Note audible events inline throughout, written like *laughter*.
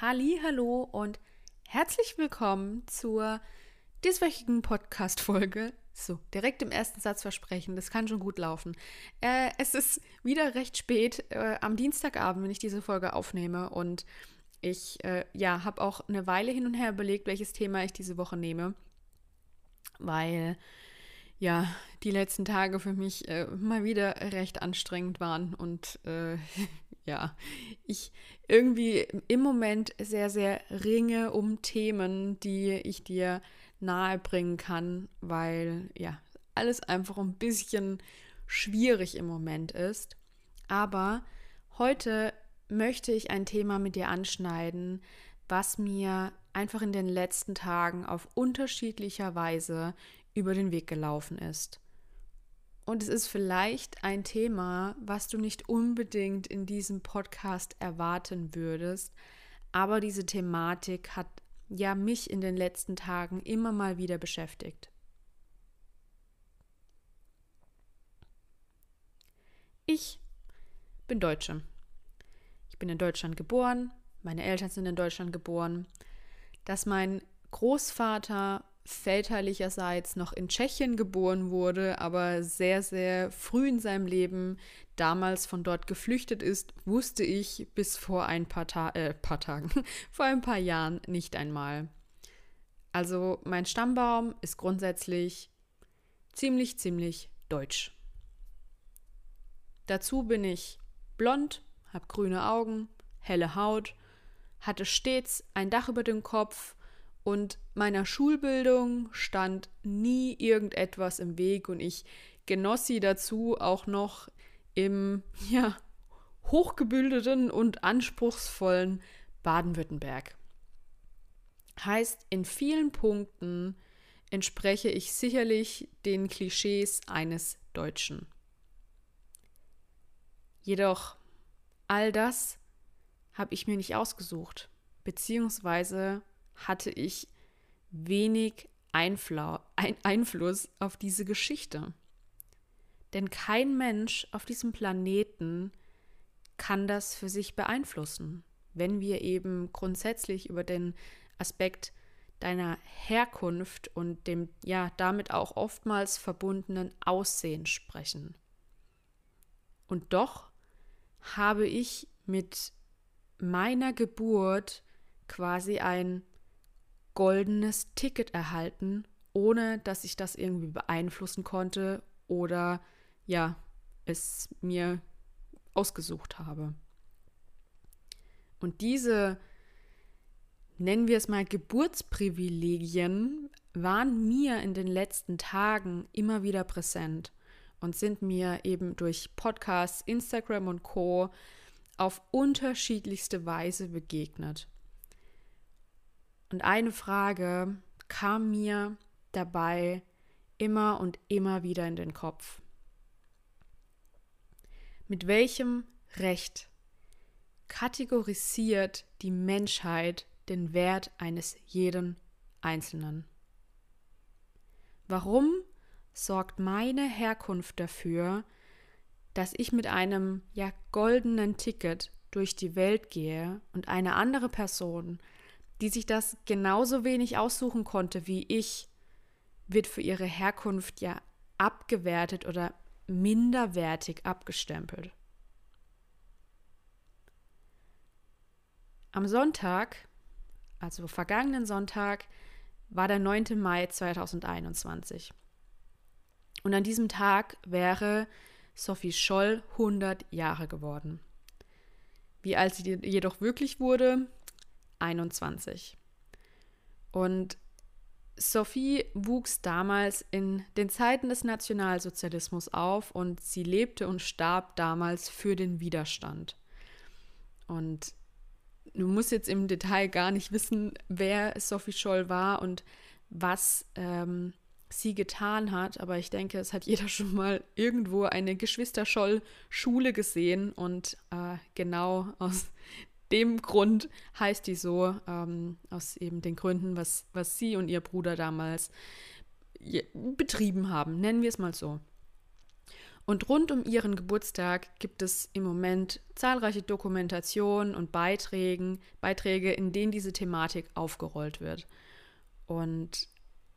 Halli, hallo und herzlich willkommen zur dieswöchigen Podcast-Folge. So, direkt im ersten Satz versprechen, das kann schon gut laufen. Äh, es ist wieder recht spät äh, am Dienstagabend, wenn ich diese Folge aufnehme und ich äh, ja, habe auch eine Weile hin und her überlegt, welches Thema ich diese Woche nehme, weil ja, die letzten Tage für mich äh, mal wieder recht anstrengend waren und äh, *laughs* ja, ich irgendwie im Moment sehr, sehr ringe um Themen, die ich dir nahe bringen kann, weil ja, alles einfach ein bisschen schwierig im Moment ist. Aber heute möchte ich ein Thema mit dir anschneiden, was mir einfach in den letzten Tagen auf unterschiedlicher Weise über den Weg gelaufen ist. Und es ist vielleicht ein Thema, was du nicht unbedingt in diesem Podcast erwarten würdest, aber diese Thematik hat ja mich in den letzten Tagen immer mal wieder beschäftigt. Ich bin Deutsche. Ich bin in Deutschland geboren, meine Eltern sind in Deutschland geboren. Dass mein Großvater väterlicherseits noch in Tschechien geboren wurde, aber sehr, sehr früh in seinem Leben damals von dort geflüchtet ist, wusste ich bis vor ein paar, Ta äh, paar Tagen, *laughs* vor ein paar Jahren nicht einmal. Also mein Stammbaum ist grundsätzlich ziemlich, ziemlich deutsch. Dazu bin ich blond, habe grüne Augen, helle Haut, hatte stets ein Dach über dem Kopf, und meiner Schulbildung stand nie irgendetwas im Weg und ich genoss sie dazu auch noch im *laughs* ja, hochgebildeten und anspruchsvollen Baden-Württemberg. Heißt, in vielen Punkten entspreche ich sicherlich den Klischees eines Deutschen. Jedoch all das habe ich mir nicht ausgesucht, beziehungsweise hatte ich wenig Einflau ein Einfluss auf diese Geschichte. Denn kein Mensch auf diesem Planeten kann das für sich beeinflussen, wenn wir eben grundsätzlich über den Aspekt deiner Herkunft und dem ja damit auch oftmals verbundenen Aussehen sprechen. Und doch habe ich mit meiner Geburt quasi ein goldenes Ticket erhalten, ohne dass ich das irgendwie beeinflussen konnte oder ja, es mir ausgesucht habe. Und diese, nennen wir es mal, Geburtsprivilegien waren mir in den letzten Tagen immer wieder präsent und sind mir eben durch Podcasts, Instagram und Co auf unterschiedlichste Weise begegnet. Und eine Frage kam mir dabei immer und immer wieder in den Kopf. Mit welchem Recht kategorisiert die Menschheit den Wert eines jeden Einzelnen? Warum sorgt meine Herkunft dafür, dass ich mit einem ja goldenen Ticket durch die Welt gehe und eine andere Person die sich das genauso wenig aussuchen konnte wie ich, wird für ihre Herkunft ja abgewertet oder minderwertig abgestempelt. Am Sonntag, also vergangenen Sonntag, war der 9. Mai 2021. Und an diesem Tag wäre Sophie Scholl 100 Jahre geworden. Wie alt sie jedoch wirklich wurde, 21. Und Sophie wuchs damals in den Zeiten des Nationalsozialismus auf und sie lebte und starb damals für den Widerstand. Und du musst jetzt im Detail gar nicht wissen, wer Sophie Scholl war und was ähm, sie getan hat, aber ich denke, es hat jeder *laughs* schon mal irgendwo eine Geschwister-Scholl-Schule gesehen und äh, genau aus dem Grund heißt die so, ähm, aus eben den Gründen, was, was sie und ihr Bruder damals betrieben haben, nennen wir es mal so. Und rund um ihren Geburtstag gibt es im Moment zahlreiche Dokumentationen und Beiträgen, Beiträge, in denen diese Thematik aufgerollt wird. Und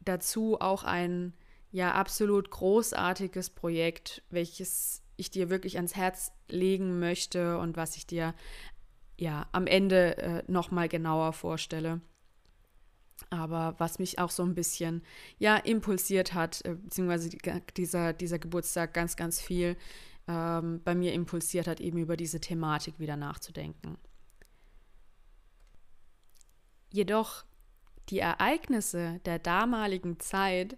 dazu auch ein ja absolut großartiges Projekt, welches ich dir wirklich ans Herz legen möchte und was ich dir ja am Ende äh, noch mal genauer vorstelle. Aber was mich auch so ein bisschen ja impulsiert hat, äh, beziehungsweise die, dieser, dieser Geburtstag ganz, ganz viel ähm, bei mir impulsiert hat, eben über diese Thematik wieder nachzudenken. Jedoch die Ereignisse der damaligen Zeit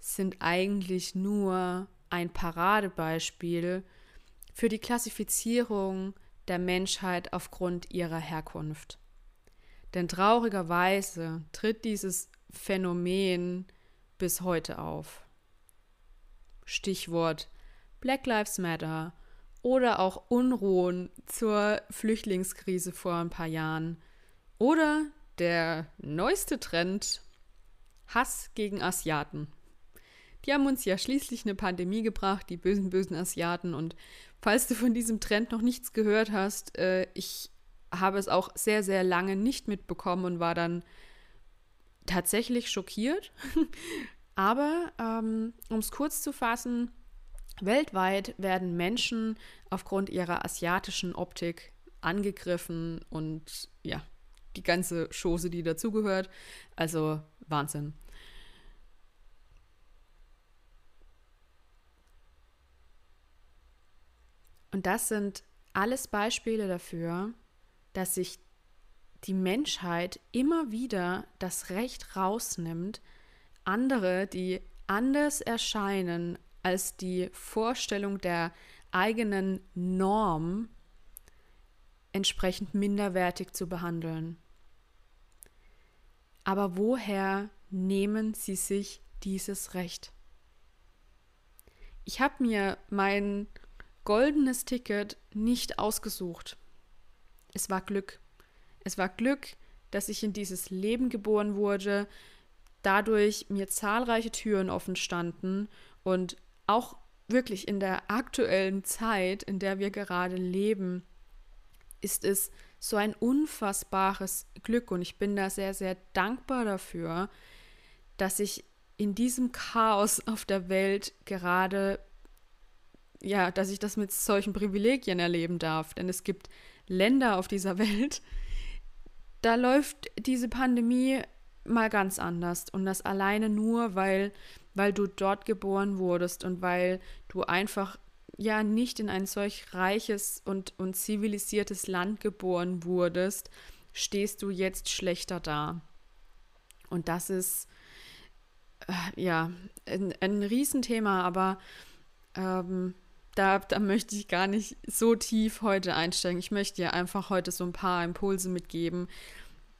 sind eigentlich nur ein Paradebeispiel für die Klassifizierung der Menschheit aufgrund ihrer Herkunft. Denn traurigerweise tritt dieses Phänomen bis heute auf. Stichwort Black Lives Matter oder auch Unruhen zur Flüchtlingskrise vor ein paar Jahren oder der neueste Trend Hass gegen Asiaten. Die haben uns ja schließlich eine Pandemie gebracht, die bösen, bösen Asiaten. Und falls du von diesem Trend noch nichts gehört hast, äh, ich habe es auch sehr, sehr lange nicht mitbekommen und war dann tatsächlich schockiert. *laughs* Aber ähm, um es kurz zu fassen, weltweit werden Menschen aufgrund ihrer asiatischen Optik angegriffen und ja, die ganze Chose, die dazugehört. Also Wahnsinn. Und das sind alles Beispiele dafür, dass sich die Menschheit immer wieder das Recht rausnimmt, andere, die anders erscheinen als die Vorstellung der eigenen Norm, entsprechend minderwertig zu behandeln. Aber woher nehmen sie sich dieses Recht? Ich habe mir mein goldenes Ticket nicht ausgesucht. Es war Glück. Es war Glück, dass ich in dieses Leben geboren wurde, dadurch mir zahlreiche Türen offen standen und auch wirklich in der aktuellen Zeit, in der wir gerade leben, ist es so ein unfassbares Glück und ich bin da sehr, sehr dankbar dafür, dass ich in diesem Chaos auf der Welt gerade, ja, dass ich das mit solchen Privilegien erleben darf. Denn es gibt Länder auf dieser *laughs* Welt, da läuft diese Pandemie mal ganz anders. Und das alleine nur, weil, weil du dort geboren wurdest und weil du einfach ja nicht in ein solch reiches und, und zivilisiertes Land geboren wurdest, stehst du jetzt schlechter da. Und das ist äh, ja ein, ein Riesenthema, aber ähm, da, da möchte ich gar nicht so tief heute einsteigen. Ich möchte dir einfach heute so ein paar Impulse mitgeben,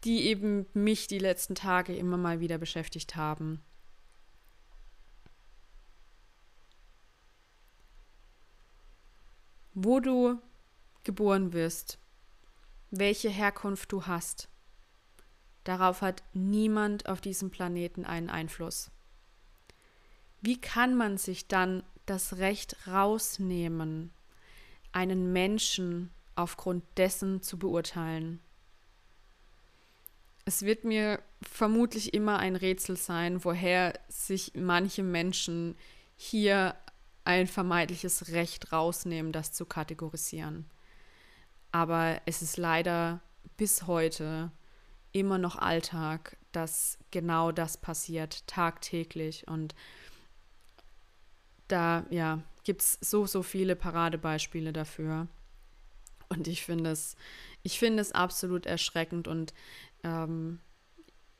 die eben mich die letzten Tage immer mal wieder beschäftigt haben. Wo du geboren wirst, welche Herkunft du hast, darauf hat niemand auf diesem Planeten einen Einfluss. Wie kann man sich dann das Recht rausnehmen, einen Menschen aufgrund dessen zu beurteilen. Es wird mir vermutlich immer ein Rätsel sein, woher sich manche Menschen hier ein vermeintliches Recht rausnehmen, das zu kategorisieren. Aber es ist leider bis heute immer noch Alltag, dass genau das passiert, tagtäglich. Und da ja, gibt es so, so viele Paradebeispiele dafür. Und ich finde es, ich finde es absolut erschreckend und ähm,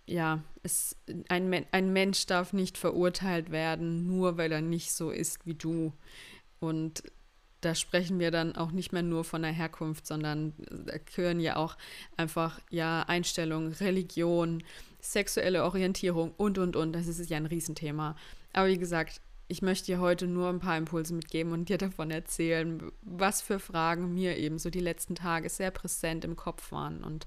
ja, es, ein, ein Mensch darf nicht verurteilt werden, nur weil er nicht so ist wie du. Und da sprechen wir dann auch nicht mehr nur von der Herkunft, sondern da gehören ja auch einfach ja Einstellungen, Religion, sexuelle Orientierung und und und. Das ist ja ein Riesenthema. Aber wie gesagt, ich möchte dir heute nur ein paar Impulse mitgeben und dir davon erzählen, was für Fragen mir eben so die letzten Tage sehr präsent im Kopf waren. Und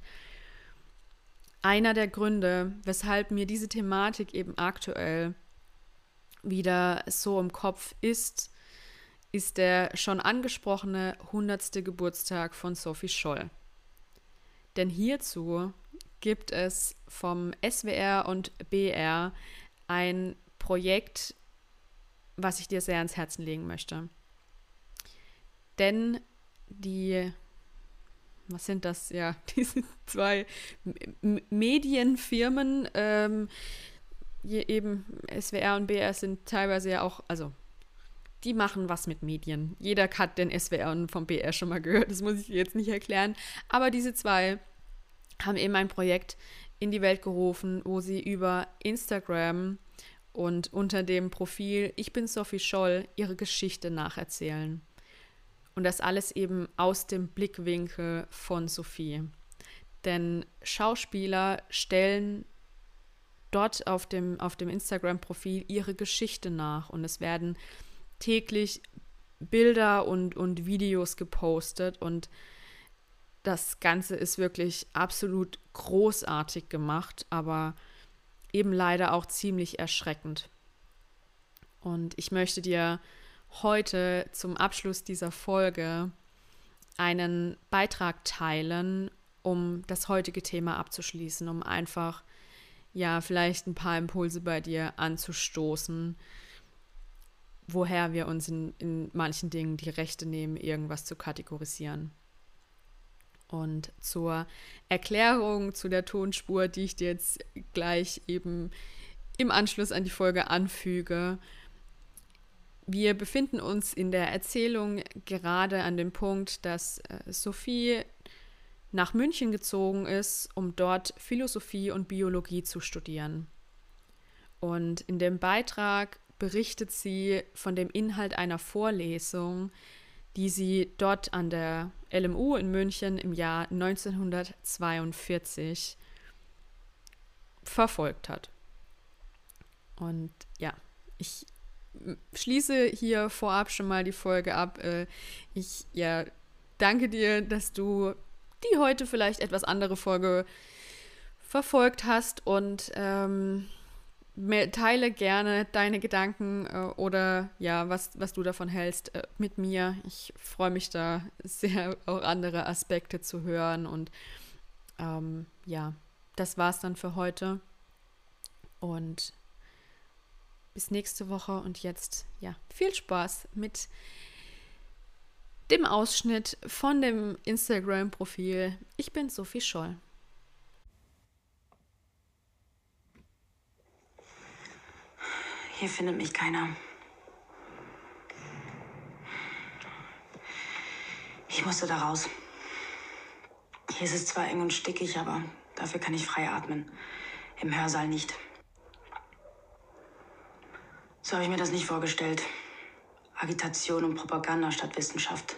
einer der Gründe, weshalb mir diese Thematik eben aktuell wieder so im Kopf ist, ist der schon angesprochene 100. Geburtstag von Sophie Scholl. Denn hierzu gibt es vom SWR und BR ein Projekt, was ich dir sehr ans Herzen legen möchte. Denn die, was sind das? Ja, *laughs* diese zwei M Medienfirmen, ähm, eben SWR und BR sind teilweise ja auch, also die machen was mit Medien. Jeder hat den SWR und vom BR schon mal gehört, das muss ich jetzt nicht erklären. Aber diese zwei haben eben ein Projekt in die Welt gerufen, wo sie über Instagram und unter dem Profil Ich bin Sophie Scholl ihre Geschichte nacherzählen. Und das alles eben aus dem Blickwinkel von Sophie. Denn Schauspieler stellen dort auf dem, auf dem Instagram-Profil ihre Geschichte nach und es werden täglich Bilder und, und Videos gepostet und das Ganze ist wirklich absolut großartig gemacht, aber eben leider auch ziemlich erschreckend. Und ich möchte dir heute zum Abschluss dieser Folge einen Beitrag teilen, um das heutige Thema abzuschließen, um einfach ja vielleicht ein paar Impulse bei dir anzustoßen, woher wir uns in, in manchen Dingen die Rechte nehmen, irgendwas zu kategorisieren. Und zur Erklärung zu der Tonspur, die ich dir jetzt gleich eben im Anschluss an die Folge anfüge. Wir befinden uns in der Erzählung gerade an dem Punkt, dass äh, Sophie nach München gezogen ist, um dort Philosophie und Biologie zu studieren. Und in dem Beitrag berichtet sie von dem Inhalt einer Vorlesung, die sie dort an der LMU in München im Jahr 1942 verfolgt hat. Und ja, ich schließe hier vorab schon mal die Folge ab. Äh, ich ja, danke dir, dass du die heute vielleicht etwas andere Folge verfolgt hast und ähm, teile gerne deine Gedanken äh, oder ja, was, was du davon hältst äh, mit mir. Ich freue mich da sehr, *laughs* auch andere Aspekte zu hören. Und ähm, ja, das war's dann für heute. Und bis nächste Woche. Und jetzt, ja, viel Spaß mit dem Ausschnitt von dem Instagram-Profil. Ich bin Sophie Scholl. Hier findet mich keiner. Ich musste da raus. Hier ist es zwar eng und stickig, aber dafür kann ich frei atmen. Im Hörsaal nicht. So habe ich mir das nicht vorgestellt. Agitation und Propaganda statt Wissenschaft.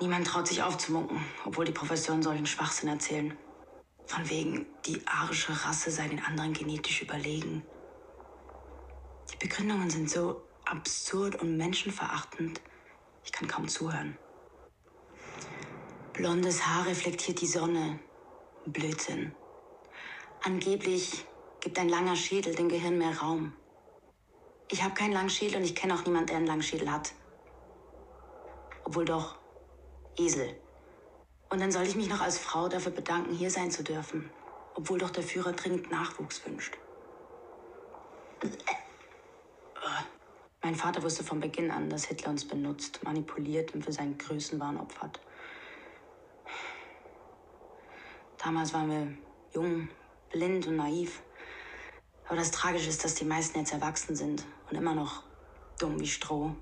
Niemand traut sich aufzumunken, obwohl die Professoren solchen Schwachsinn erzählen. Von wegen, die arische Rasse sei den anderen genetisch überlegen. Die Begründungen sind so absurd und menschenverachtend, ich kann kaum zuhören. Blondes Haar reflektiert die Sonne. Blödsinn. Angeblich gibt ein langer Schädel dem Gehirn mehr Raum. Ich habe keinen langen Schädel und ich kenne auch niemanden, der einen langen Schädel hat. Obwohl doch, Esel. Und dann soll ich mich noch als Frau dafür bedanken, hier sein zu dürfen. Obwohl doch der Führer dringend Nachwuchs wünscht. Mein Vater wusste von Beginn an, dass Hitler uns benutzt, manipuliert und für seinen Größenwahn opfert. Damals waren wir jung, blind und naiv. Aber das Tragische ist, dass die meisten jetzt erwachsen sind und immer noch dumm wie Stroh